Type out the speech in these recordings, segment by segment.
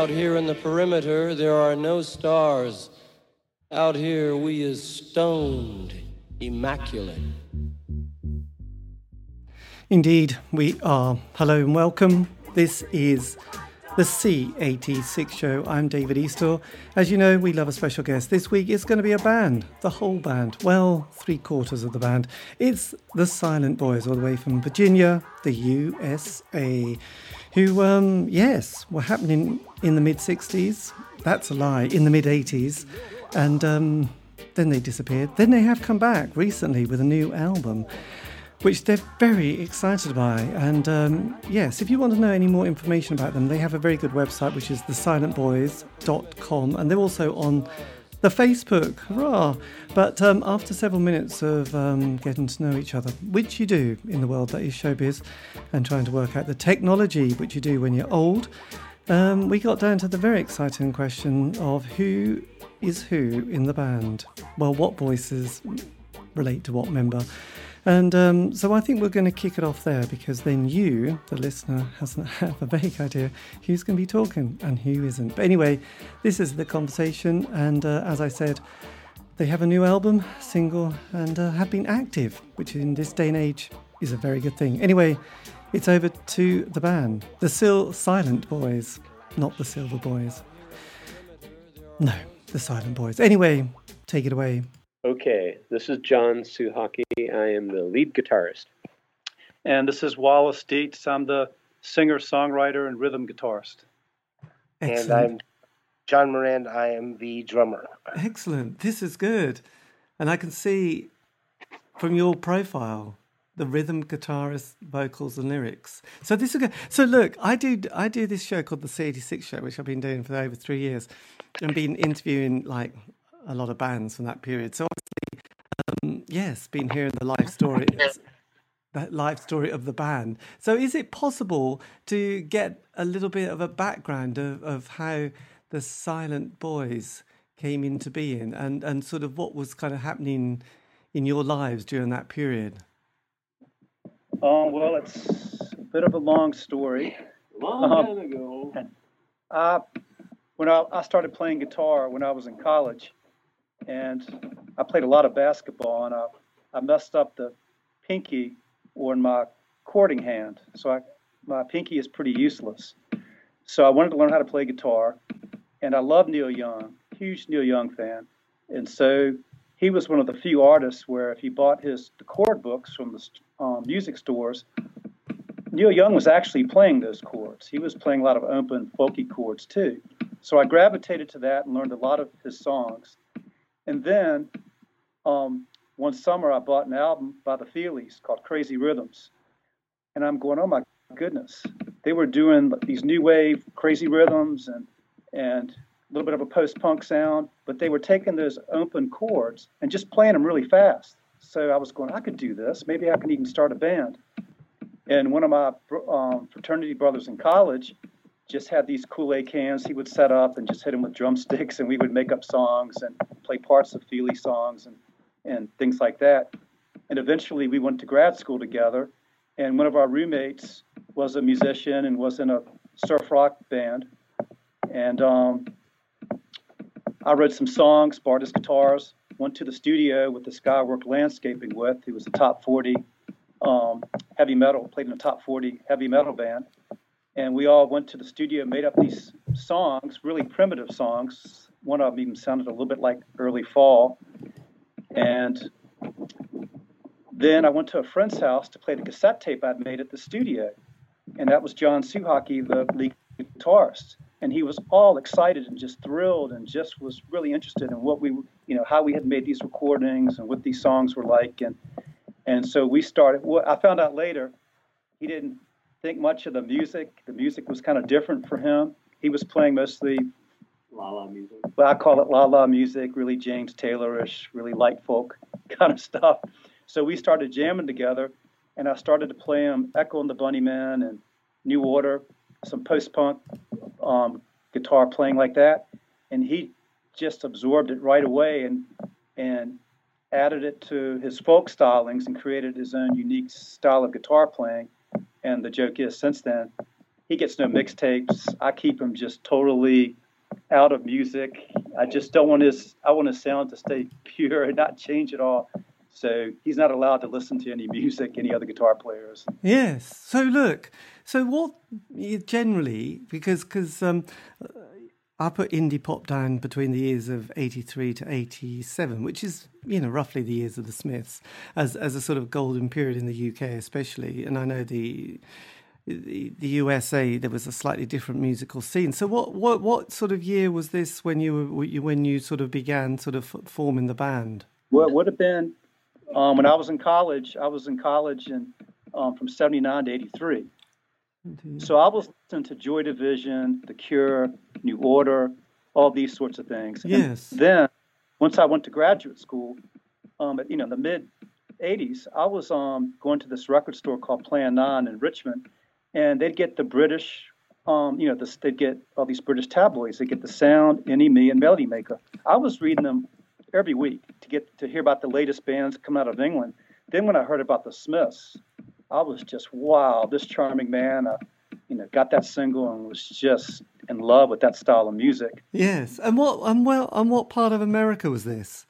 Out here in the perimeter, there are no stars. Out here, we is stoned, immaculate. Indeed, we are. Hello and welcome. This is the C86 show. I'm David Eastaugh. As you know, we love a special guest. This week it's going to be a band, the whole band. Well, three quarters of the band. It's the Silent Boys, all the way from Virginia, the USA, who, um, yes, were happening in the mid 60s. That's a lie, in the mid 80s. And um, then they disappeared. Then they have come back recently with a new album which they're very excited by. And um, yes, if you want to know any more information about them, they have a very good website, which is thesilentboys.com, and they're also on the Facebook. Hurrah! But um, after several minutes of um, getting to know each other, which you do in the world that is showbiz, and trying to work out the technology, which you do when you're old, um, we got down to the very exciting question of who is who in the band. Well, what voices relate to what member? And um, so I think we're going to kick it off there because then you, the listener, hasn't have a vague idea who's going to be talking and who isn't. But anyway, this is the conversation, and uh, as I said, they have a new album, single, and uh, have been active, which in this day and age is a very good thing. Anyway, it's over to the band, the Sil Silent Boys, not the Silver Boys. No, the Silent Boys. Anyway, take it away. Okay, this is John Suhaki. I am the lead guitarist. And this is Wallace Dietz. I'm the singer, songwriter, and rhythm guitarist. Excellent. And I'm John Moran. I am the drummer. Excellent. This is good. And I can see from your profile the rhythm, guitarist, vocals, and lyrics. So this is good. So look, I do I do this show called the C86 Show, which I've been doing for over three years, and been interviewing like a lot of bands from that period. So obviously, um, yes, been hearing the life story, that life story of the band. So is it possible to get a little bit of a background of, of how the Silent Boys came into being and, and sort of what was kind of happening in your lives during that period? Um, well, it's a bit of a long story. Long um, time ago. Uh, when I, I started playing guitar when I was in college, and I played a lot of basketball, and I, I messed up the pinky on my chording hand, so I, my pinky is pretty useless. So I wanted to learn how to play guitar, and I love Neil Young, huge Neil Young fan, and so he was one of the few artists where if you bought his the chord books from the um, music stores, Neil Young was actually playing those chords. He was playing a lot of open folky chords too. So I gravitated to that and learned a lot of his songs. And then um, one summer, I bought an album by the Feelies called Crazy Rhythms. And I'm going, oh my goodness. They were doing these new wave crazy rhythms and, and a little bit of a post punk sound, but they were taking those open chords and just playing them really fast. So I was going, I could do this. Maybe I can even start a band. And one of my um, fraternity brothers in college just had these Kool-Aid cans he would set up and just hit them with drumsticks, and we would make up songs and play parts of Feely songs and and things like that. And eventually, we went to grad school together, and one of our roommates was a musician and was in a surf rock band, and um, I wrote some songs, bought his guitars, went to the studio with this guy I worked landscaping with, He was a top 40 um, heavy metal, played in a top 40 heavy metal band and we all went to the studio made up these songs, really primitive songs. One of them even sounded a little bit like early fall. And then I went to a friend's house to play the cassette tape I'd made at the studio. And that was John Suhaki, the lead guitarist. And he was all excited and just thrilled and just was really interested in what we, you know, how we had made these recordings and what these songs were like. And, and so we started, well, I found out later he didn't think much of the music. The music was kind of different for him. He was playing mostly la la music. Well, I call it la la music, really James Taylorish, really light folk kind of stuff. So we started jamming together, and I started to play him Echo and the Bunnymen and New Order, some post punk um, guitar playing like that, and he just absorbed it right away and and added it to his folk stylings and created his own unique style of guitar playing and the joke is, since then, he gets no mixtapes. I keep him just totally out of music. I just don't want his I want his sound to stay pure and not change at all. So he's not allowed to listen to any music, any other guitar players. Yes. So look, so what generally because because um, I put indie pop down between the years of eighty three to eighty seven, which is you know roughly the years of the Smiths as as a sort of golden period in the UK, especially. And I know the the, the USA there was a slightly different musical scene. So what what what sort of year was this when you were when you sort of began sort of forming the band? Well, it would have been um, when I was in college. I was in college and um, from '79 to '83. So I was listening to Joy Division, The Cure, New Order, all these sorts of things. Yes. And then once I went to graduate school, um, at, you know, the mid '80s, I was um, going to this record store called Plan Nine in Richmond, and they'd get the British, um, you know, the, they'd get all these British tabloids. They'd get the Sound, NME, Me, and Melody Maker. I was reading them every week to get to hear about the latest bands coming out of England. Then when I heard about the Smiths, I was just wow, this charming man, uh, you know, got that single and was just in love with that style of music. Yes, and what and well, and what part of America was this?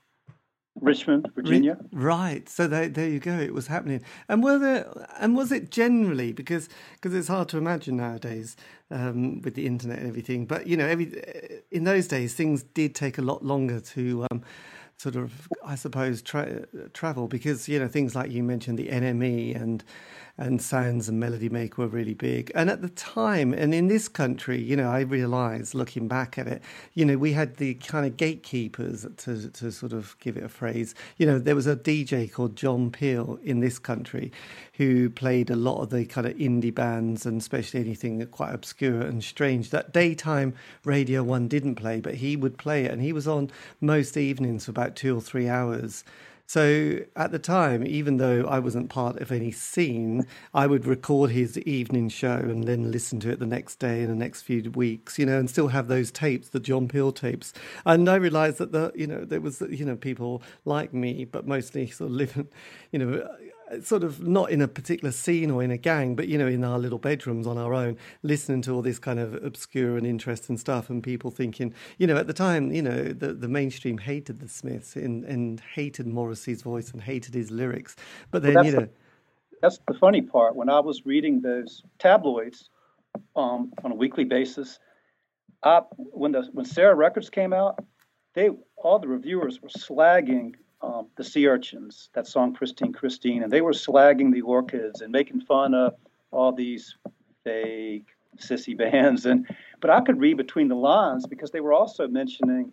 Richmond, Virginia. Right. So there, there you go. It was happening. And were there, and was it generally because because it's hard to imagine nowadays um, with the internet and everything. But you know, every in those days things did take a lot longer to. Um, sort of, I suppose, tra- travel because you know things like you mentioned the NME and and Sounds and Melody Maker were really big. And at the time, and in this country, you know, I realised looking back at it, you know, we had the kind of gatekeepers to to sort of give it a phrase. You know, there was a DJ called John Peel in this country who played a lot of the kind of indie bands and especially anything quite obscure and strange that daytime Radio One didn't play, but he would play it, and he was on most evenings for about two or three hours. So at the time, even though I wasn't part of any scene, I would record his evening show and then listen to it the next day and the next few weeks, you know, and still have those tapes, the John Peel tapes. And I realized that the, you know, there was, you know, people like me, but mostly sort of living, you know, sort of not in a particular scene or in a gang, but you know, in our little bedrooms on our own, listening to all this kind of obscure and interesting stuff, and people thinking, you know, at the time, you know, the, the mainstream hated the Smiths and, and hated Morrissey's voice and hated his lyrics, but then well, you know, the, that's the funny part. When I was reading those tabloids um, on a weekly basis, I, when the when Sarah Records came out, they all the reviewers were slagging um, the Sea Urchins, that song Pristine Christine, and they were slagging the Orchids and making fun of all these fake sissy bands. And but I could read between the lines because they were also mentioning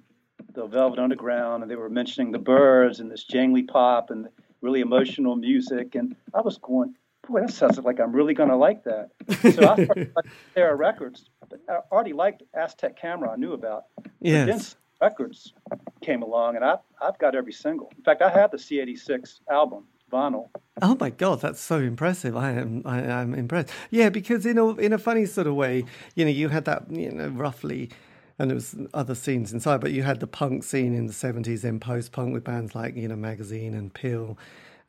the Velvet Underground and they were mentioning the Byrds and this jangly pop and really emotional music. And I was going, boy, that sounds like I'm really going to like that. So I started Sarah Records. I already liked Aztec Camera, I knew about. Yes. Records came along, and I've I've got every single. In fact, I have the C86 album vinyl. Oh my god, that's so impressive! I am I am impressed. Yeah, because in a in a funny sort of way, you know, you had that you know roughly. And there was other scenes inside, but you had the punk scene in the seventies, then post punk with bands like you know Magazine and PiL,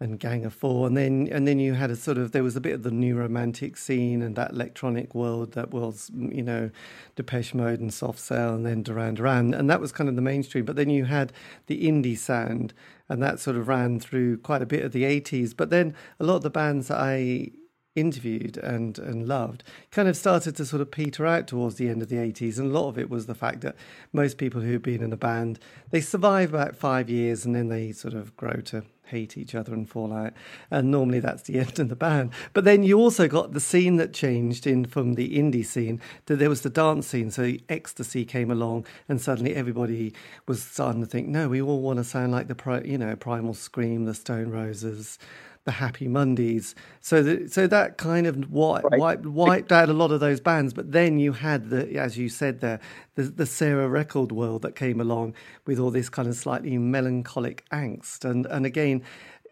and Gang of Four, and then and then you had a sort of there was a bit of the new romantic scene and that electronic world that was mm, you know Depeche Mode and Soft Cell, and then Duran Duran, and that was kind of the mainstream. But then you had the indie sound, and that sort of ran through quite a bit of the eighties. But then a lot of the bands that I interviewed and and loved kind of started to sort of peter out towards the end of the 80s and a lot of it was the fact that most people who've been in a band they survive about 5 years and then they sort of grow to hate each other and fall out. And normally that's the end of the band. But then you also got the scene that changed in from the indie scene. That there was the dance scene. So ecstasy came along, and suddenly everybody was starting to think, no, we all want to sound like the you know Primal Scream, the Stone Roses, the Happy Mondays. So that so that kind of wiped, right. wiped, wiped out a lot of those bands. But then you had the, as you said there, the, the Sarah record world that came along with all this kind of slightly melancholic angst. And and again,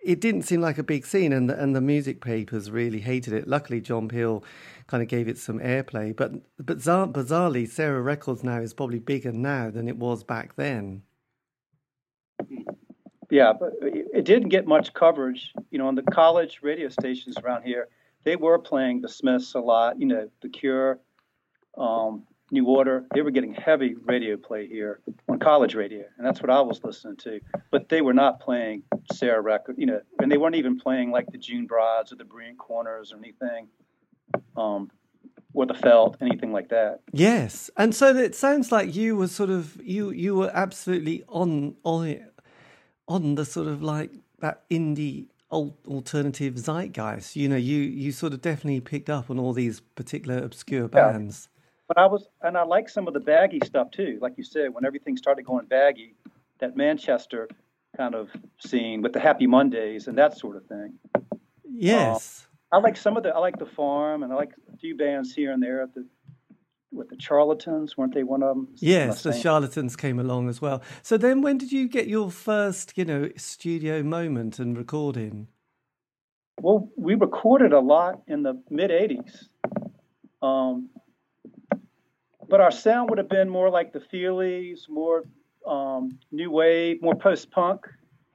it didn't seem like a big scene, and the, and the music papers really hated it. Luckily, John Peel kind of gave it some airplay. But but bizarrely, Sarah Records now is probably bigger now than it was back then. Yeah, but it didn't get much coverage. You know, on the college radio stations around here, they were playing the Smiths a lot. You know, The Cure, um, New Order, they were getting heavy radio play here on college radio, and that's what I was listening to. But they were not playing Sarah record, you know, and they weren't even playing like the June Brides or the Brilliant Corners or anything, um, or the Felt, anything like that. Yes, and so it sounds like you were sort of you you were absolutely on on on the sort of like that indie alternative zeitgeist. You know, you you sort of definitely picked up on all these particular obscure bands. Yeah. But I was, and I like some of the baggy stuff too. Like you said, when everything started going baggy, that Manchester kind of scene with the Happy Mondays and that sort of thing. Yes. Uh, I like some of the, I like the Farm, and I like a few bands here and there. At the with the Charlatans, weren't they one of them? Yes, the Charlatans came along as well. So then, when did you get your first, you know, studio moment and recording? Well, we recorded a lot in the mid '80s. Um, but our sound would have been more like the Feelies, more um, new wave, more post punk.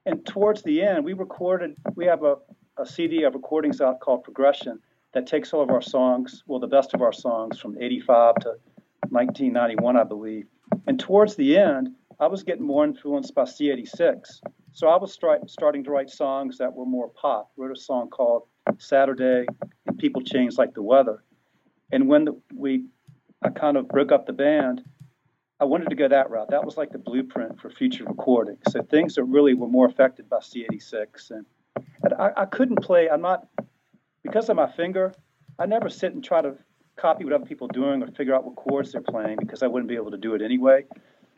And towards the end, we recorded. We have a, a CD of recordings out called Progression that takes all of our songs, well, the best of our songs from '85 to 1991, I believe. And towards the end, I was getting more influenced by C86. So I was start, starting to write songs that were more pop. Wrote a song called Saturday and People Change Like the Weather. And when the, we I kind of broke up the band, I wanted to go that route. That was like the blueprint for future recording. So things that really were more affected by C86. And, and I, I couldn't play, I'm not, because of my finger, I never sit and try to copy what other people are doing or figure out what chords they're playing because I wouldn't be able to do it anyway.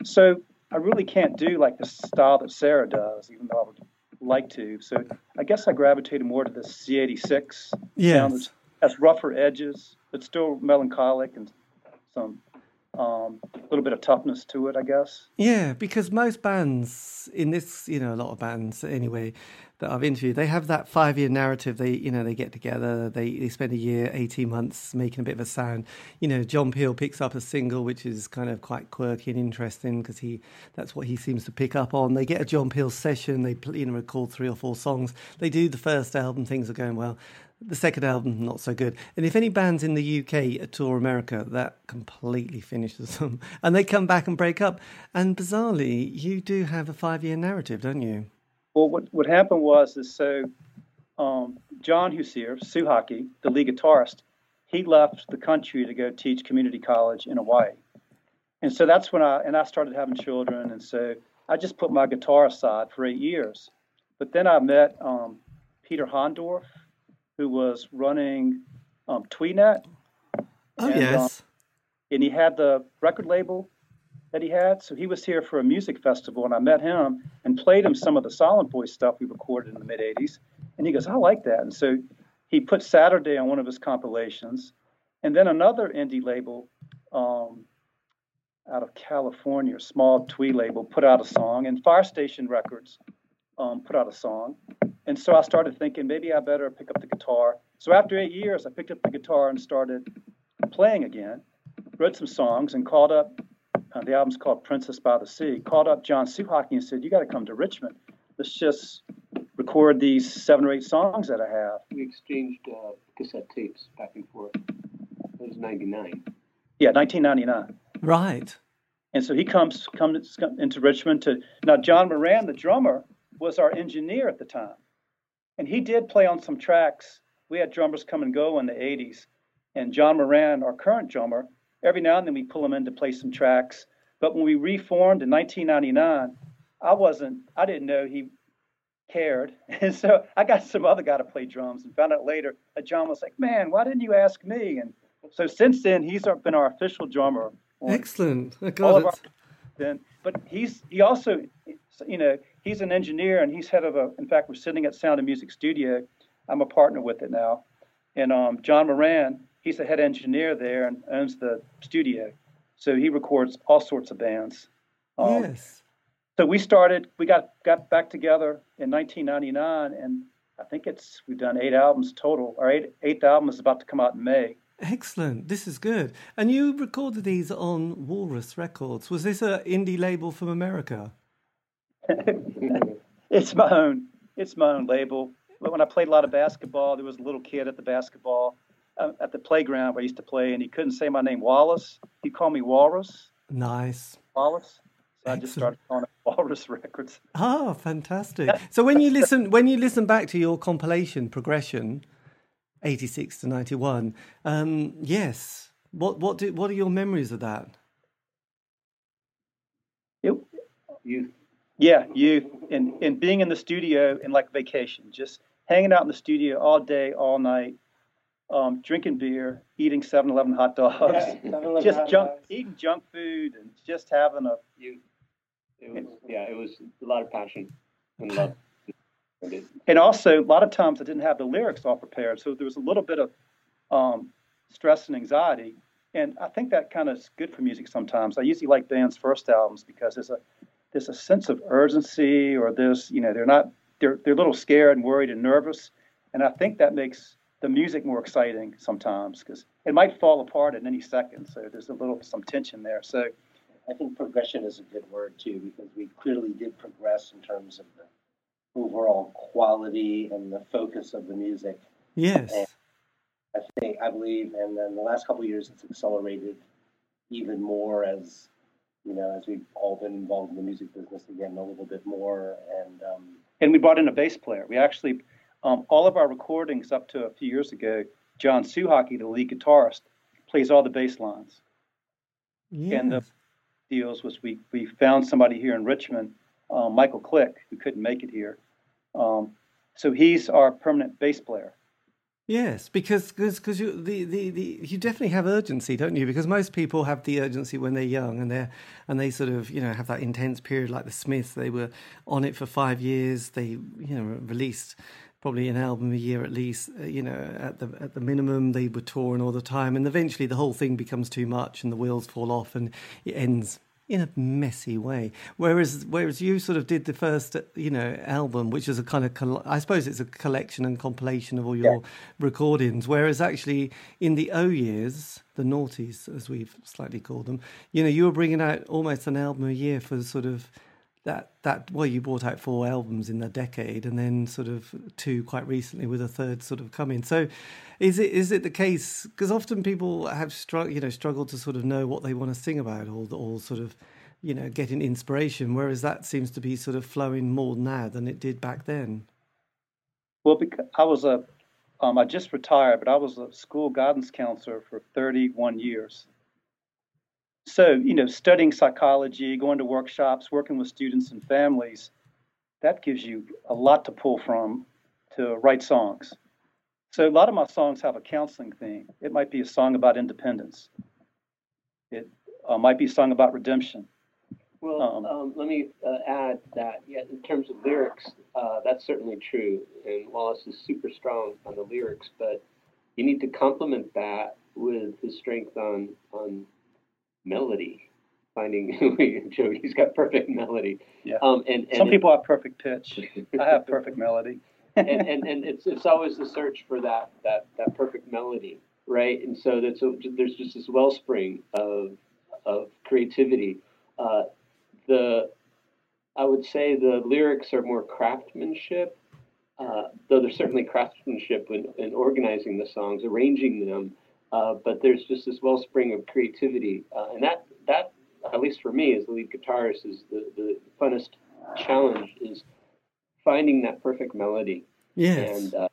So I really can't do like the style that Sarah does, even though I would like to. So I guess I gravitated more to the C86 yes. sound, has rougher edges, but still melancholic and some um, a little bit of toughness to it, I guess. Yeah, because most bands in this, you know, a lot of bands anyway that I've interviewed, they have that five year narrative. They, you know, they get together, they, they spend a year, 18 months making a bit of a sound. You know, John Peel picks up a single, which is kind of quite quirky and interesting because he, that's what he seems to pick up on. They get a John Peel session, they, you know, record three or four songs. They do the first album, things are going well the second album not so good. And if any bands in the UK tour America, that completely finishes them, and they come back and break up. And bizarrely, you do have a five-year narrative, don't you? Well, what what happened was is so um, John Hussier, Suhaki, the lead guitarist, he left the country to go teach community college in Hawaii, and so that's when I and I started having children, and so I just put my guitar aside for eight years. But then I met um, Peter Hondorf, who was running um, TweeNet. Oh and, yes. Um, and he had the record label that he had. So he was here for a music festival, and I met him and played him some of the Silent Boy stuff we recorded in the mid '80s. And he goes, "I like that." And so he put Saturday on one of his compilations, and then another indie label um, out of California, small twee label, put out a song, and Fire Station Records um, put out a song. And so I started thinking maybe I better pick up the guitar. So after eight years, I picked up the guitar and started playing again. Wrote some songs and called up. Uh, the album's called Princess by the Sea. Called up John Suhaki and said, "You got to come to Richmond. Let's just record these seven or eight songs that I have." We exchanged uh, cassette tapes back and forth. It was '99. Yeah, 1999. Right. And so he comes comes into Richmond to now. John Moran, the drummer, was our engineer at the time. And he did play on some tracks. We had drummers come and go in the 80s. And John Moran, our current drummer, every now and then we pull him in to play some tracks. But when we reformed in 1999, I wasn't, I didn't know he cared. And so I got some other guy to play drums and found out later that John was like, man, why didn't you ask me? And so since then, he's been our official drummer. Excellent. I got it. Our, then, but he's, he also, you know, he's an engineer and he's head of a. In fact, we're sitting at Sound of Music Studio. I'm a partner with it now, and um, John Moran, he's the head engineer there and owns the studio, so he records all sorts of bands. Um, yes. So we started. We got got back together in 1999, and I think it's we've done eight albums total. Our eight, eighth album is about to come out in May. Excellent. This is good. And you recorded these on Walrus Records. Was this an indie label from America? it's my own. It's my own label. But when I played a lot of basketball, there was a little kid at the basketball uh, at the playground where I used to play, and he couldn't say my name Wallace. He called me Walrus. Nice. Wallace. So I just started calling it Walrus Records. Ah, fantastic. So when you listen when you listen back to your compilation progression, eighty six to ninety one, um, yes. What what do what are your memories of that? It, youth. Yeah, youth and and being in the studio and like vacation, just hanging out in the studio all day, all night, um, drinking beer, eating 7-Eleven hot dogs, yeah, just junk, dogs. eating junk food, and just having a. You, it was, yeah, it was a lot of passion and love. and also, a lot of times I didn't have the lyrics all prepared, so there was a little bit of um, stress and anxiety. And I think that kind of is good for music sometimes. I usually like bands' first albums because there's a there's a sense of urgency, or there's you know they're not they're they're a little scared and worried and nervous, and I think that makes the music more exciting sometimes because it might fall apart at any second. So there's a little some tension there. So I think progression is a good word too because we clearly did progress in terms of the overall quality and the focus of the music. Yes. And I think I believe, and then the last couple of years it's accelerated even more as you know as we've all been involved in the music business again a little bit more and. Um, and we brought in a bass player. We actually um, all of our recordings up to a few years ago, John Suhaki, the lead guitarist, plays all the bass lines. Yes. And the deals was we, we found somebody here in Richmond, um, Michael Click, who couldn't make it here. Um, so he's our permanent bass player. Yes, because cause, cause you the, the, the you definitely have urgency, don't you? Because most people have the urgency when they're young and they're and they sort of you know have that intense period like the Smiths. They were on it for five years. They you know released probably an album a year at least. Uh, you know, at the at the minimum, they were touring all the time, and eventually the whole thing becomes too much, and the wheels fall off, and it ends in a messy way. Whereas whereas you sort of did the first, you know, album, which is a kind of I suppose it's a collection and compilation of all your yeah. recordings. Whereas actually in the O years, the noughties as we've slightly called them, you know, you were bringing out almost an album a year for sort of that that well you brought out four albums in the decade and then sort of two quite recently with a third sort of coming so is it is it the case because often people have struggled you know struggled to sort of know what they want to sing about or or sort of you know getting inspiration whereas that seems to be sort of flowing more now than it did back then? Well because i was a um, i just retired but i was a school guidance counselor for 31 years so, you know, studying psychology, going to workshops, working with students and families, that gives you a lot to pull from to write songs. So, a lot of my songs have a counseling theme. It might be a song about independence, it uh, might be a song about redemption. Well, um, um, let me uh, add that, yeah, in terms of lyrics, uh, that's certainly true. And Wallace is super strong on the lyrics, but you need to complement that with his strength on on melody. Finding Joey's got perfect melody. Yeah. Um, and, and some people have perfect pitch. I have perfect melody. and, and and it's it's always the search for that that that perfect melody, right? And so that's a, there's just this wellspring of of creativity. Uh, the I would say the lyrics are more craftsmanship, uh, though there's certainly craftsmanship in, in organizing the songs, arranging them, uh, but there's just this wellspring of creativity, uh, and that that at least for me as the lead guitarist is the, the funnest challenge is finding that perfect melody. Yes. And uh,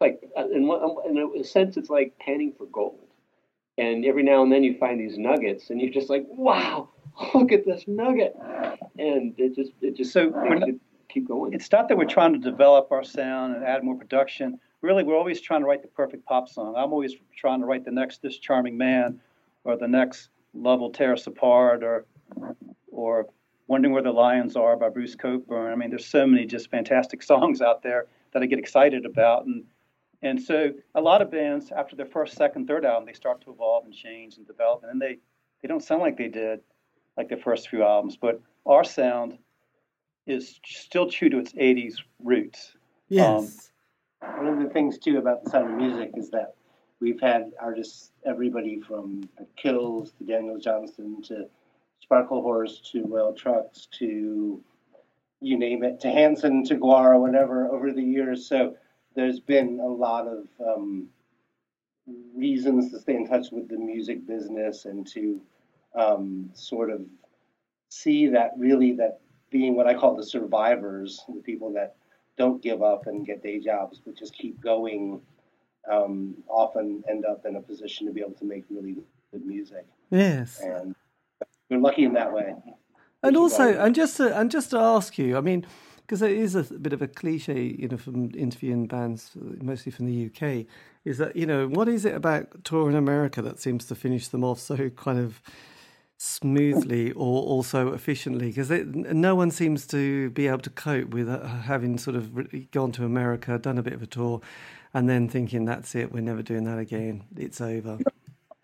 like uh, in, in a sense, it's like panning for gold. And every now and then you find these nuggets, and you're just like, wow, look at this nugget, and it just it just so makes it keep going. It's not that we're trying to develop our sound and add more production really we're always trying to write the perfect pop song. I'm always trying to write the next This Charming Man or the next Love Will Tear Us Apart or or Wondering Where the Lions Are by Bruce Cockburn. I mean, there's so many just fantastic songs out there that I get excited about. And and so a lot of bands after their first, second, third album, they start to evolve and change and develop, and then they they don't sound like they did like their first few albums. But our sound is still true to its 80s roots. Yes. Um, one of the things too about the sound of music is that we've had artists, everybody from the Kills to Daniel Johnston to Sparklehorse to Royal Trux to you name it, to Hanson to GWAR, whatever, over the years. So there's been a lot of um, reasons to stay in touch with the music business and to um, sort of see that really that being what I call the survivors, the people that don't give up and get day jobs, but just keep going, um, often end up in a position to be able to make really good music. Yes. And we're lucky in that way. And also, and just to, and just to ask you, I mean, because it is a bit of a cliche, you know, from interviewing bands, mostly from the UK, is that you know what is it about touring America that seems to finish them off so kind of smoothly or also efficiently because no one seems to be able to cope with uh, having sort of gone to America, done a bit of a tour, and then thinking that's it, we're never doing that again, it's over.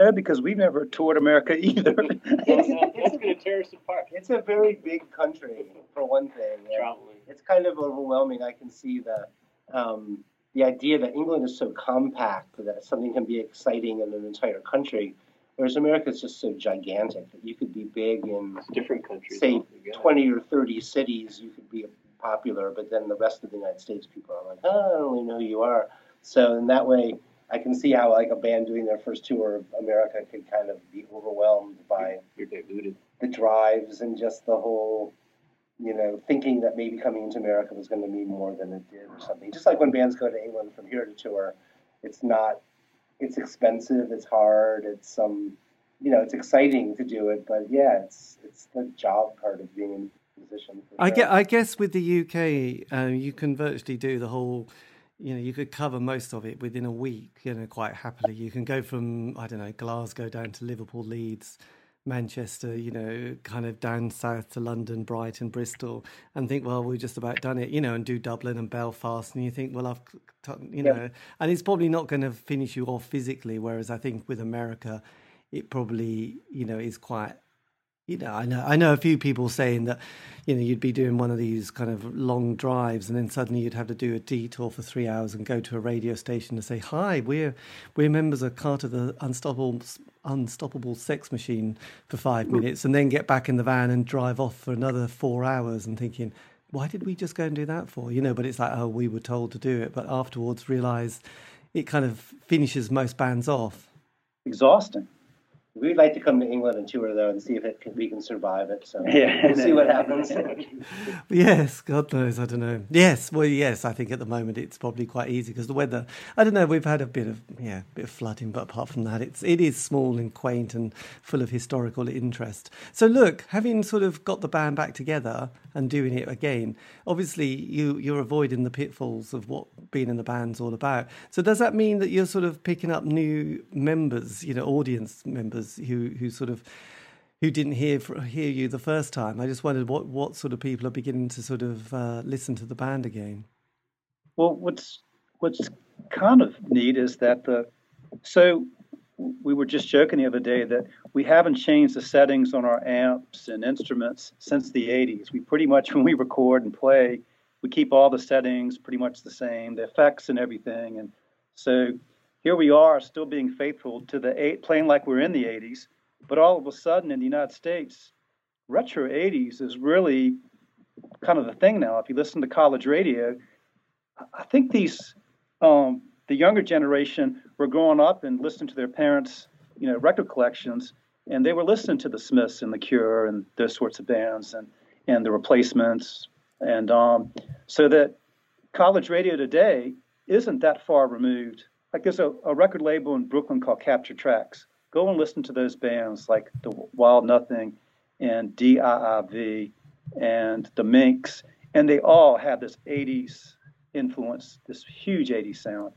Yeah, because we've never toured America either. it's going to tear us apart. It's a very big country, for one thing. Traveling. It's kind of overwhelming. I can see the um, the idea that England is so compact that something can be exciting in an entire country Whereas America is just so gigantic that you could be big in different countries. Say twenty or thirty cities, you could be popular, but then the rest of the United States people are like, oh, I don't really know who you are. So in that way, I can see how like a band doing their first tour of America could kind of be overwhelmed by You're diluted. the drives and just the whole, you know, thinking that maybe coming into America was going to mean more than it did or something. Just like when bands go to England from here to tour, it's not it's expensive, it's hard, it's um, you know, it's exciting to do it, but yeah, it's it's the job part of being in position. I get, I guess with the UK, uh, you can virtually do the whole. You know, you could cover most of it within a week. You know, quite happily. You can go from I don't know Glasgow down to Liverpool, Leeds, Manchester, you know, kind of down south to London, Brighton, Bristol, and think, well, we've just about done it, you know, and do Dublin and Belfast, and you think, well, I've, you know, yep. and it's probably not going to finish you off physically. Whereas I think with America, it probably, you know, is quite you know, I know I know a few people saying that, you know, you'd be doing one of these kind of long drives, and then suddenly you'd have to do a detour for three hours and go to a radio station to say, "Hi, we're we're members of Carter the Unstoppable Unstoppable Sex Machine" for five mm. minutes, and then get back in the van and drive off for another four hours, and thinking, "Why did we just go and do that for?" You know, but it's like, oh, we were told to do it, but afterwards realize it kind of finishes most bands off. Exhausting we'd like to come to England and tour though and see if it can, we can survive it. So yeah. we'll see what happens. yes, God knows. I don't know. Yes, well, yes. I think at the moment it's probably quite easy because the weather. I don't know. We've had a bit of yeah, bit of flooding, but apart from that, it's it is small and quaint and full of historical interest. So look, having sort of got the band back together and doing it again, obviously you you're avoiding the pitfalls of what being in the band's all about. So does that mean that you're sort of picking up new members, you know, audience members? Who who sort of who didn't hear hear you the first time. I just wondered what what sort of people are beginning to sort of uh, listen to the band again. Well, what's what's kind of neat is that the so we were just joking the other day that we haven't changed the settings on our amps and instruments since the 80s. We pretty much when we record and play, we keep all the settings pretty much the same, the effects and everything, and so here we are still being faithful to the eight, playing like we're in the 80s, but all of a sudden in the United States, retro 80s is really kind of the thing now. If you listen to college radio, I think these um, the younger generation were growing up and listening to their parents, you know, record collections, and they were listening to the Smiths and the Cure and those sorts of bands and and the Replacements, and um, so that college radio today isn't that far removed like there's a, a record label in Brooklyn called Capture Tracks. Go and listen to those bands like the Wild Nothing and DIIV and the Minks, and they all have this 80s influence, this huge 80s sound.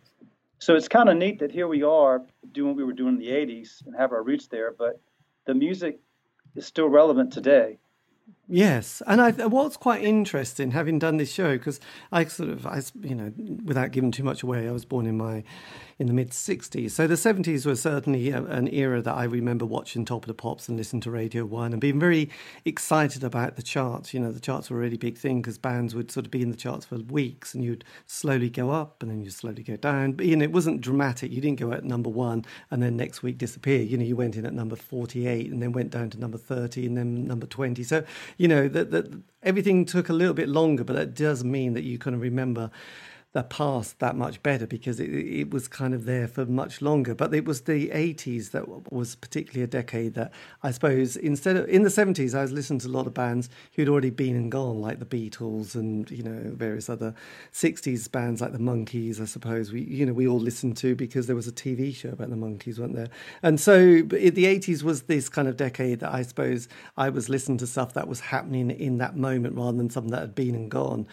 So it's kind of neat that here we are doing what we were doing in the 80s and have our roots there, but the music is still relevant today. Yes, and I, what's quite interesting, having done this show, because I sort of, I, you know, without giving too much away, I was born in my in the mid '60s, so the '70s was certainly a, an era that I remember watching Top of the Pops and listening to Radio One and being very excited about the charts. You know, the charts were a really big thing because bands would sort of be in the charts for weeks, and you'd slowly go up and then you'd slowly go down. But you know, it wasn't dramatic. You didn't go at number one and then next week disappear. You know, you went in at number 48 and then went down to number 30 and then number 20. So you know that that everything took a little bit longer, but that does mean that you kind of remember the past that much better because it, it was kind of there for much longer. But it was the 80s that was particularly a decade that I suppose instead of in the 70s, I was listening to a lot of bands who'd already been and gone, like the Beatles and you know various other 60s bands like the Monkees. I suppose we you know we all listened to because there was a TV show about the Monkees, weren't there? And so the 80s was this kind of decade that I suppose I was listening to stuff that was happening in that moment rather than something that had been and gone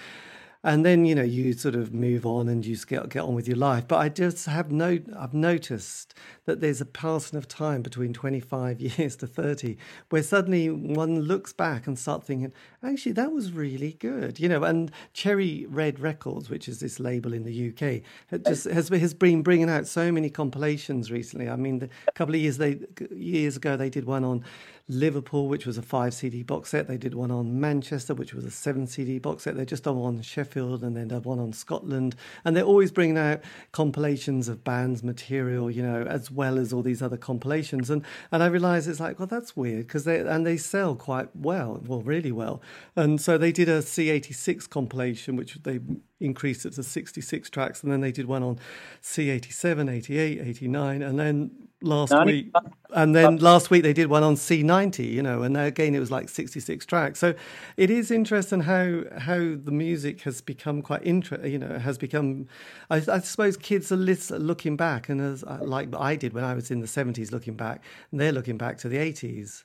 and then you know you sort of move on and you get get on with your life. But I just have no, I've noticed that there's a passing of time between 25 years to 30 where suddenly one looks back and start thinking, actually that was really good, you know. And Cherry Red Records, which is this label in the UK, just has has been bringing out so many compilations recently. I mean, a couple of years they years ago they did one on Liverpool, which was a five CD box set. They did one on Manchester, which was a seven CD box set. They just done one on Sheffield and then did one on Scotland. And they're always bringing out compilations of bands material, you know, as well as all these other compilations. And and I realised it's like, well, that's weird because they and they sell quite well, well, really well. And so they did a C86 compilation, which they increased it to 66 tracks, and then they did one on C87, 88, 89, and then last 90. week. And then last week they did one on C90 you know and again it was like 66 tracks. So it is interesting how how the music has become quite inter you know has become I, I suppose kids are looking back and as uh, like I did when I was in the 70s looking back and they're looking back to the 80s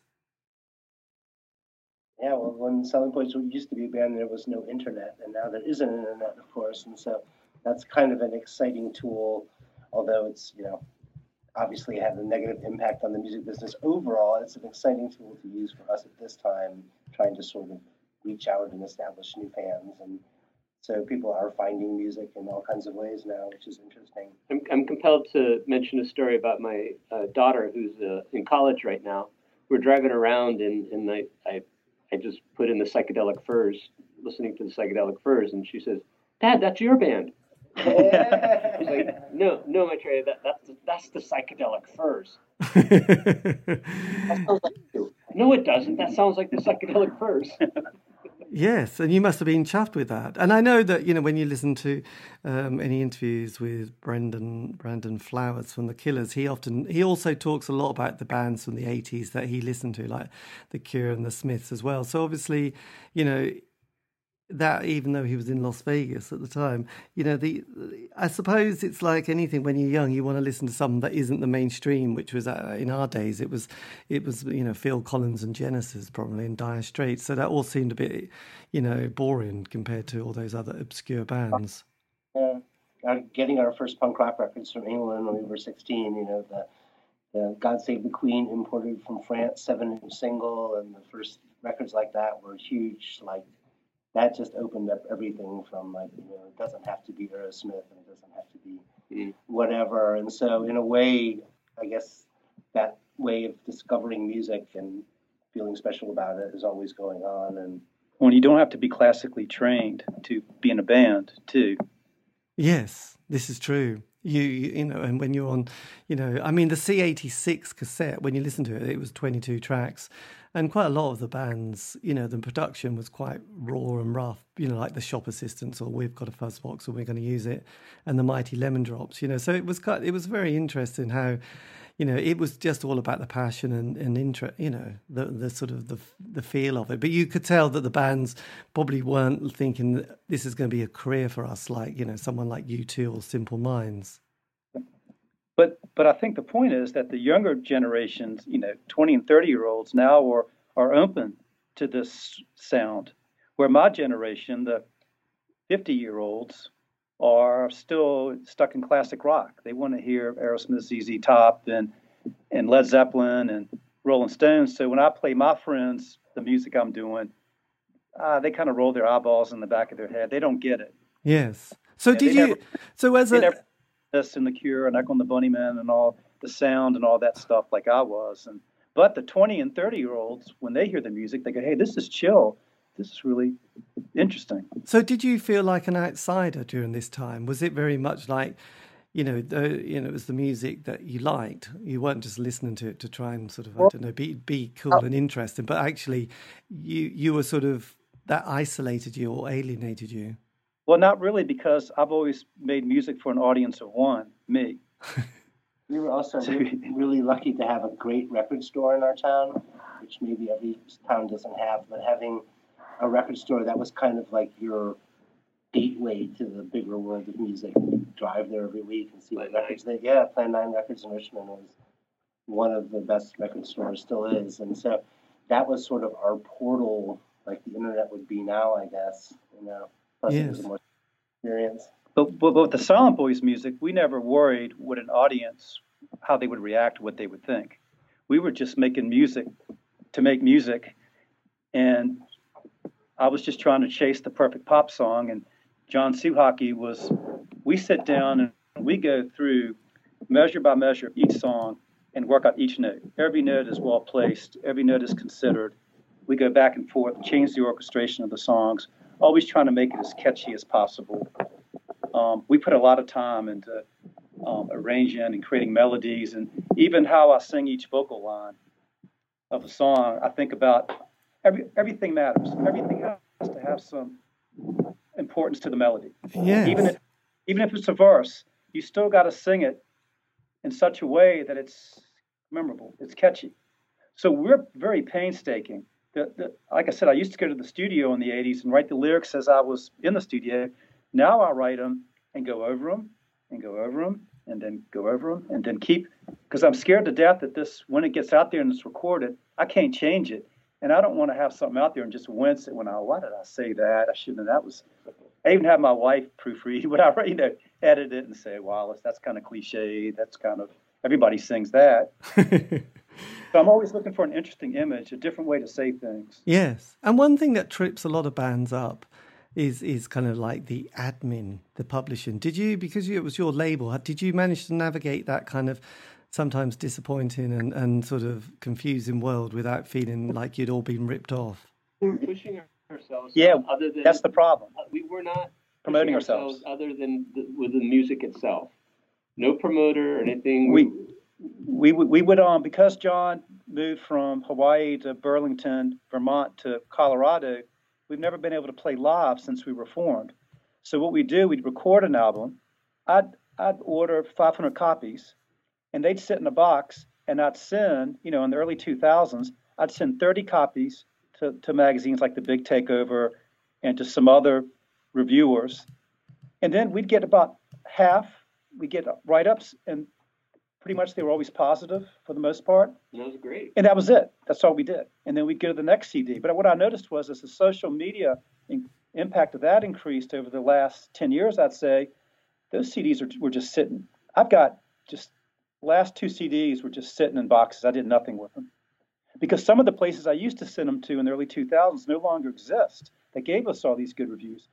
yeah well when selling points used to be a band there was no internet and now there is an internet of course and so that's kind of an exciting tool although it's you know obviously had a negative impact on the music business overall. It's an exciting tool to use for us at this time, trying to sort of reach out and establish new fans. And so people are finding music in all kinds of ways now, which is interesting. I'm, I'm compelled to mention a story about my uh, daughter who's uh, in college right now. We're driving around and, and I, I, I just put in the psychedelic furs, listening to the psychedelic furs, and she says, Dad, that's your band. He's like, no, no, Maitreya, that, that's, the, that's the psychedelic furs. like no, it doesn't. That sounds like the psychedelic furs. yes, and you must have been chuffed with that. And I know that you know when you listen to um, any interviews with Brendan Brandon Flowers from the Killers, he often he also talks a lot about the bands from the eighties that he listened to, like the Cure and the Smiths as well. So obviously, you know, that even though he was in Las Vegas at the time, you know, the I suppose it's like anything when you're young, you want to listen to something that isn't the mainstream, which was uh, in our days it was it was you know Phil Collins and Genesis probably in Dire Straits, so that all seemed a bit you know boring compared to all those other obscure bands. Yeah, getting our first punk rock records from England when we were 16, you know the. The God Save the Queen imported from France seven inch single, and the first records like that were huge, like that just opened up everything from like you know it doesn't have to be Aerosmith and it doesn't have to be mm. whatever. And so in a way, I guess that way of discovering music and feeling special about it is always going on. And when you don't have to be classically trained to be in a band too. Yes, this is true. You, you know, and when you're on, you know, I mean, the C86 cassette, when you listen to it, it was 22 tracks and quite a lot of the bands, you know, the production was quite raw and rough. You know, like the shop assistants, or we've got a fuzz box, and we're going to use it, and the mighty lemon drops. You know, so it was quite, it was very interesting how, you know, it was just all about the passion and, and interest. You know, the the sort of the the feel of it. But you could tell that the bands probably weren't thinking this is going to be a career for us, like you know, someone like U2 or Simple Minds. But but I think the point is that the younger generations, you know, 20 and 30 year olds now are are open to this sound, where my generation, the 50 year olds, are still stuck in classic rock. They want to hear Aerosmith, ZZ Top, and and Led Zeppelin and Rolling Stones. So when I play my friends the music I'm doing, uh, they kind of roll their eyeballs in the back of their head. They don't get it. Yes. So did you? Never, so as a never, this and the Cure and Echo and the Bunnymen and all the sound and all that stuff like I was. And but the 20 and 30 year olds, when they hear the music, they go, "Hey, this is chill. This is really interesting." So, did you feel like an outsider during this time? Was it very much like? You know, the, you know, it was the music that you liked. You weren't just listening to it to try and sort of, I don't know, be be cool oh. and interesting. But actually, you you were sort of that isolated you or alienated you. Well, not really, because I've always made music for an audience of one, me. We were also really, really lucky to have a great record store in our town, which maybe every town doesn't have, but having a record store that was kind of like your gateway to the bigger world of music. You drive there every week and see what Plan records they yeah, Plan Nine Records in Richmond was one of the best record stores, still is. And so that was sort of our portal, like the internet would be now, I guess. You know, plus it was a Yes. experience. But, but, but with the Silent Boys music, we never worried what an audience, how they would react, what they would think. We were just making music to make music. And I was just trying to chase the perfect pop song. And John Suhaki was, we sit down and we go through measure by measure each song and work out each note. Every note is well placed, every note is considered. We go back and forth, change the orchestration of the songs, always trying to make it as catchy as possible. Um, we put a lot of time into um, arranging and creating melodies, and even how I sing each vocal line of a song. I think about every everything matters. Everything has to have some importance to the melody. Yes. Even if, even if it's a verse, you still got to sing it in such a way that it's memorable, it's catchy. So we're very painstaking. The, the, like I said, I used to go to the studio in the 80s and write the lyrics as I was in the studio. Now I write them and go over them and go over them and then go over them and then keep, because I'm scared to death that this, when it gets out there and it's recorded, I can't change it. And I don't want to have something out there and just wince it when I, why did I say that? I shouldn't have, that was, I even had my wife proofread what I, you know, edit it and say, Wallace, that's kind of cliche. That's kind of, everybody sings that. So I'm always looking for an interesting image, a different way to say things. Yes, and one thing that trips a lot of bands up is is kind of like the admin, the publishing. Did you because you, it was your label? Did you manage to navigate that kind of sometimes disappointing and, and sort of confusing world without feeling like you'd all been ripped off? We were pushing ourselves. Yeah, other than That's the problem. uh, we were not Promoting pushing ourselves. other than the, with the music itself. No promoter or anything. We we we would um because John moved from Hawaii to Burlington, Vermont to Colorado. We've never been able to play live since we were formed. So what we do, we'd record an album. I'd I'd order 500 copies, and they'd sit in a box, and I'd send, you know, in the early 2000s, I'd send 30 copies to, to magazines like the Big Takeover, and to some other reviewers, and then we'd get about half. We get write-ups, and pretty much they were always positive for the most part. And that was great. And that was it. That's all we did. And then we'd go to the next CD. But what I noticed was as the social media in, impact of that increased over the last 10 years, I'd say, those CDs are, were just sitting. I've got just last two CDs were just sitting in boxes. I did nothing with them. Because some of the places I used to send them to in the early 2000s no longer exist. They gave us all these good reviews.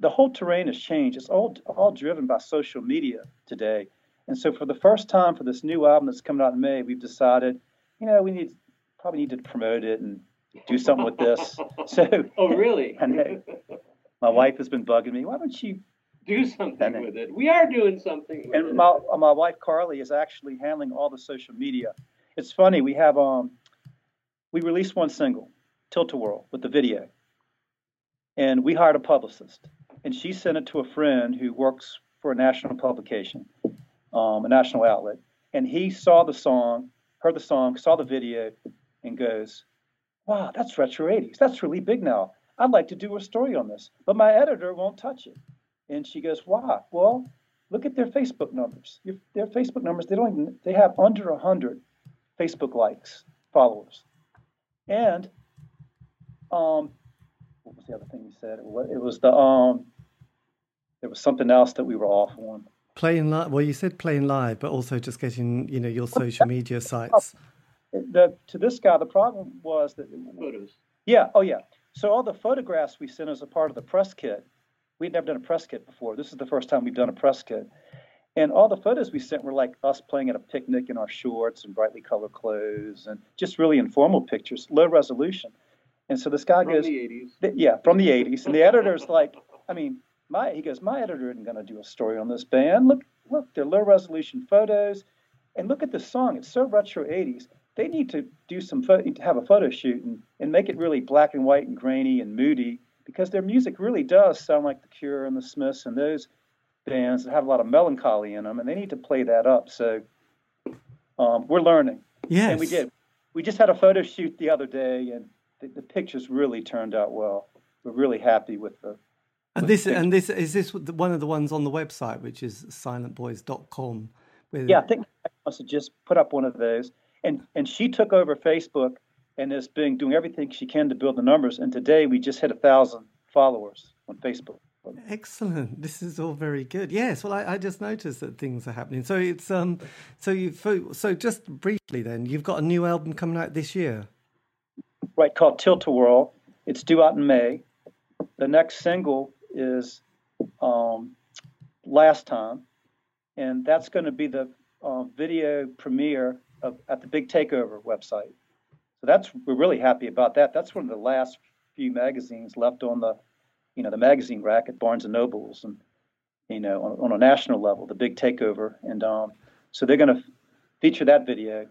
The whole terrain has changed. It's all, all driven by social media today. And so for the first time for this new album that's coming out in May, we've decided, you know, we need probably need to promote it and do something with this. So Oh, really? I know. my wife has been bugging me. Why don't you? Do something with it. We are doing something with And my my wife Carly is actually handling all the social media. It's funny. We have um, we released one single, Tilt a Whirl, with the video, and we hired a publicist, and she sent it to a friend who works for a national publication, um, a national outlet, and he saw the song, heard the song, saw the video, and goes, "Wow, that's retro '80s. That's really big now. I'd like to do a story on this, but my editor won't touch it." And she goes, "Why?" Well, look at their Facebook numbers. Your, their Facebook numbers, they don't even, they have under 100 Facebook likes, followers. And um, what was the other thing you said? It was, it was the, um, there was something else that we were off on. Playing live. Well, you said playing live, but also just getting you know your social media sites. The, to this guy, the problem was that, Photos. yeah, oh yeah. So all the photographs we sent as a part of the press kit, we'd never done a press kit before. This is the first time we've done a press kit. And all the photos we sent were like us playing at a picnic in our shorts and brightly colored clothes and just really informal pictures, low resolution. And so this guy From goes, the 80s. th- yeah, from the 80s. And the editor's like, I mean, my he goes, my editor isn't going to do a story on this band. Look, look, they're low resolution photos, and look at this song. It's so retro 80s. They need to do some photo, to have a photo shoot and, and make it really black and white and grainy and moody because their music really does sound like The Cure and The Smiths and those bands that have a lot of melancholy in them, and they need to play that up. So um, we're learning. Yes. And we did. We just had a photo shoot the other day, and the, the pictures really turned out well. We're really happy with the. And this and this is this one of the ones on the website, which is silentboys.com. With... Yeah, I think I must have just put up one of those, and and she took over Facebook and has been doing everything she can to build the numbers. And today we just hit a thousand followers on Facebook. Excellent. This is all very good. Yes. Well, I, I, just noticed that things are happening. So it's um, so you so just briefly then, you've got a new album coming out this year. Right, called Tilt a Whirl. It's due out in May. The next single is um, Last Time, and that's going to be the uh, video premiere of, at the Big Takeover website. So that's we're really happy about that. That's one of the last few magazines left on the you know the magazine rack at Barnes and Nobles and you know on, on a national level, the big takeover, and um, so they're going to feature that video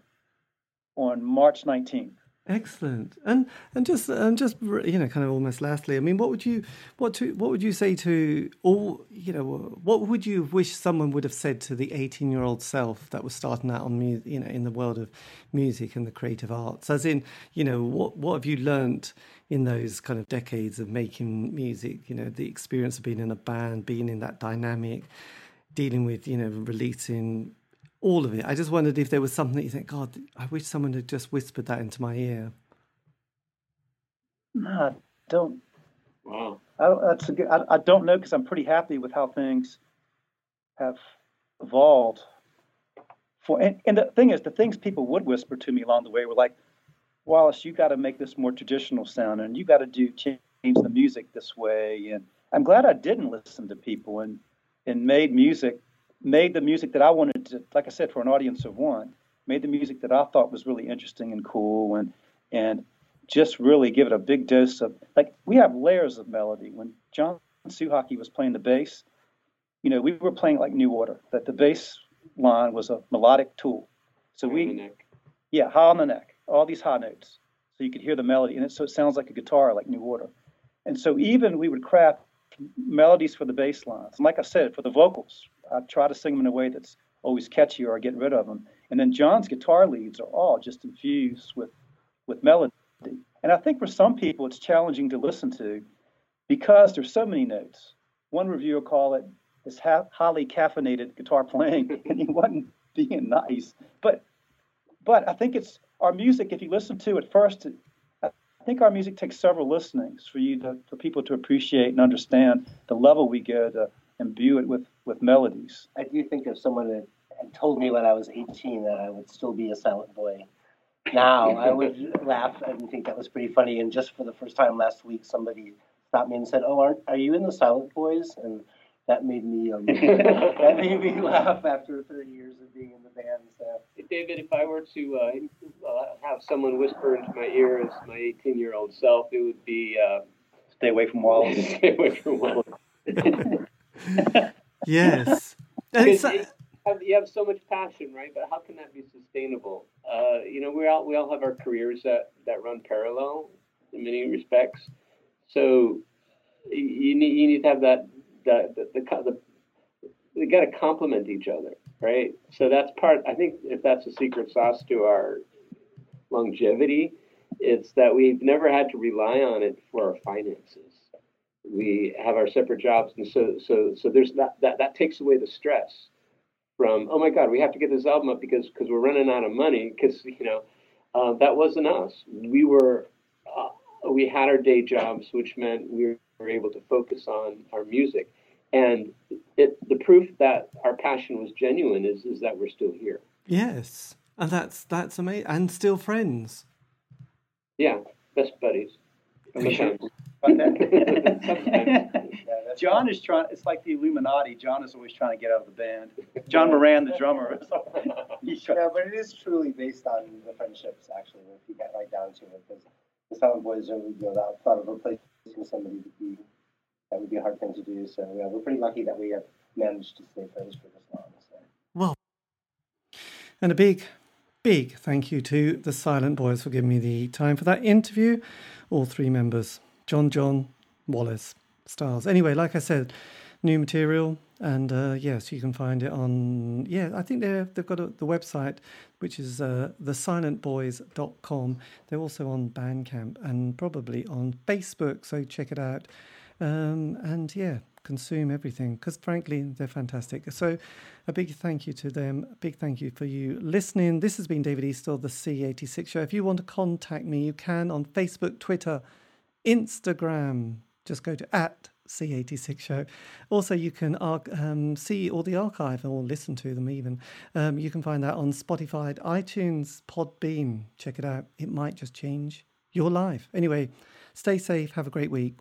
on March 19th. Excellent. And and just and just you know, kind of almost lastly, I mean, what would you what to what would you say to all you know, what would you wish someone would have said to the eighteen year old self that was starting out on music, you know, in the world of music and the creative arts? As in, you know, what what have you learnt in those kind of decades of making music? You know, the experience of being in a band, being in that dynamic, dealing with you know releasing all of it. I just wondered if there was something that you think, God, I wish someone had just whispered that into my ear. No, don't. Wow. I, that's a good, I, I don't know because I'm pretty happy with how things have evolved. For and, and the thing is, the things people would whisper to me along the way were like, Wallace, you got to make this more traditional sound, and you got to do change the music this way. And I'm glad I didn't listen to people and and made music made the music that I wanted to, like I said, for an audience of one, made the music that I thought was really interesting and cool and and just really give it a big dose of like we have layers of melody. When John Suhaki was playing the bass, you know, we were playing like New Order, that the bass line was a melodic tool. So we yeah, high on the neck, all these high notes. So you could hear the melody and it so it sounds like a guitar like New Order. And so even we would craft melodies for the bass lines. And like I said, for the vocals, I try to sing them in a way that's always catchy or I get rid of them. And then John's guitar leads are all just infused with, with melody. And I think for some people it's challenging to listen to because there's so many notes. One reviewer called it this ha- highly caffeinated guitar playing, and he wasn't being nice. But but I think it's our music. If you listen to it first, I think our music takes several listenings for you to for people to appreciate and understand the level we go to imbue it with with melodies. I do think if someone had, had told me when I was 18 that I would still be a silent boy, now I would laugh and think that was pretty funny. And just for the first time last week, somebody stopped me and said, "Oh, aren't are you in the Silent Boys?" And that made me um, that made me laugh after 30 years of being in the band. So. David, if I were to uh, uh, have someone whisper into my ear as my 18 year old self, it would be uh, stay away from Wallace. stay away from Wallace. Yes. you, have, you have so much passion, right? But how can that be sustainable? Uh, you know, we all we all have our careers that that run parallel in many respects. So you need you need to have that the the, the, the we got to complement each other, right? So that's part. I think if that's a secret sauce to our longevity, it's that we've never had to rely on it for our finances we have our separate jobs, and so so so there's that that that takes away the stress from oh my god we have to get this album up because because we're running out of money because you know uh, that wasn't us. We were uh, we had our day jobs which meant we were able to focus on our music. And it the proof that our passion was genuine is is that we're still here. Yes. And that's that's amazing and still friends. Yeah. Best buddies John is trying. It's like the Illuminati. John is always trying to get out of the band. John Moran, the drummer. yeah, but it is truly based on the friendships. Actually, if you get right down to it, because the Silent Boys are you know that thought of replacing somebody would be that would be a hard thing to do. So yeah, we're pretty lucky that we have managed to stay friends for this long. So. Well, and a big big thank you to the Silent Boys for giving me the time for that interview. All three members John John, Wallace Stars. Anyway, like I said, new material, and uh, yes, you can find it on. Yeah, I think they're they've got a, the website, which is uh, thesilentboys.com. They're also on Bandcamp and probably on Facebook, so check it out. Um, and yeah, consume everything because frankly they're fantastic. So a big thank you to them. A big thank you for you listening. This has been David Eastaugh, the C86 Show. If you want to contact me, you can on Facebook, Twitter, Instagram. Just go to at C86 show. Also, you can um, see all the archive or listen to them even. Um, you can find that on Spotify, iTunes, Podbean. Check it out. It might just change your life. Anyway, stay safe. Have a great week.